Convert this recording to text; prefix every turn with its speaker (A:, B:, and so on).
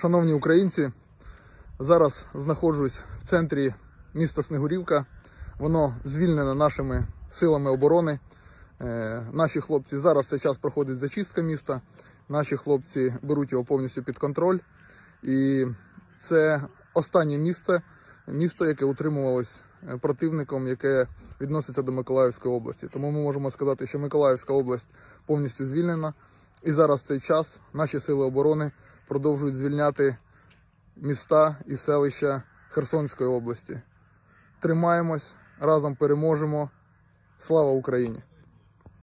A: Шановні українці, зараз знаходжусь в центрі міста Снегурівка. Воно звільнене нашими силами оборони. Е, Наші хлопці зараз цей час проходить зачистка міста. Наші хлопці беруть його повністю під контроль. І це останнє місто, місто, яке утримувалось е, противником, яке відноситься до Миколаївської області. Тому ми можемо сказати, що Миколаївська область повністю звільнена. І зараз цей час наші сили оборони продовжують звільняти міста і селища Херсонської області. Тримаємось, разом переможемо. Слава Україні!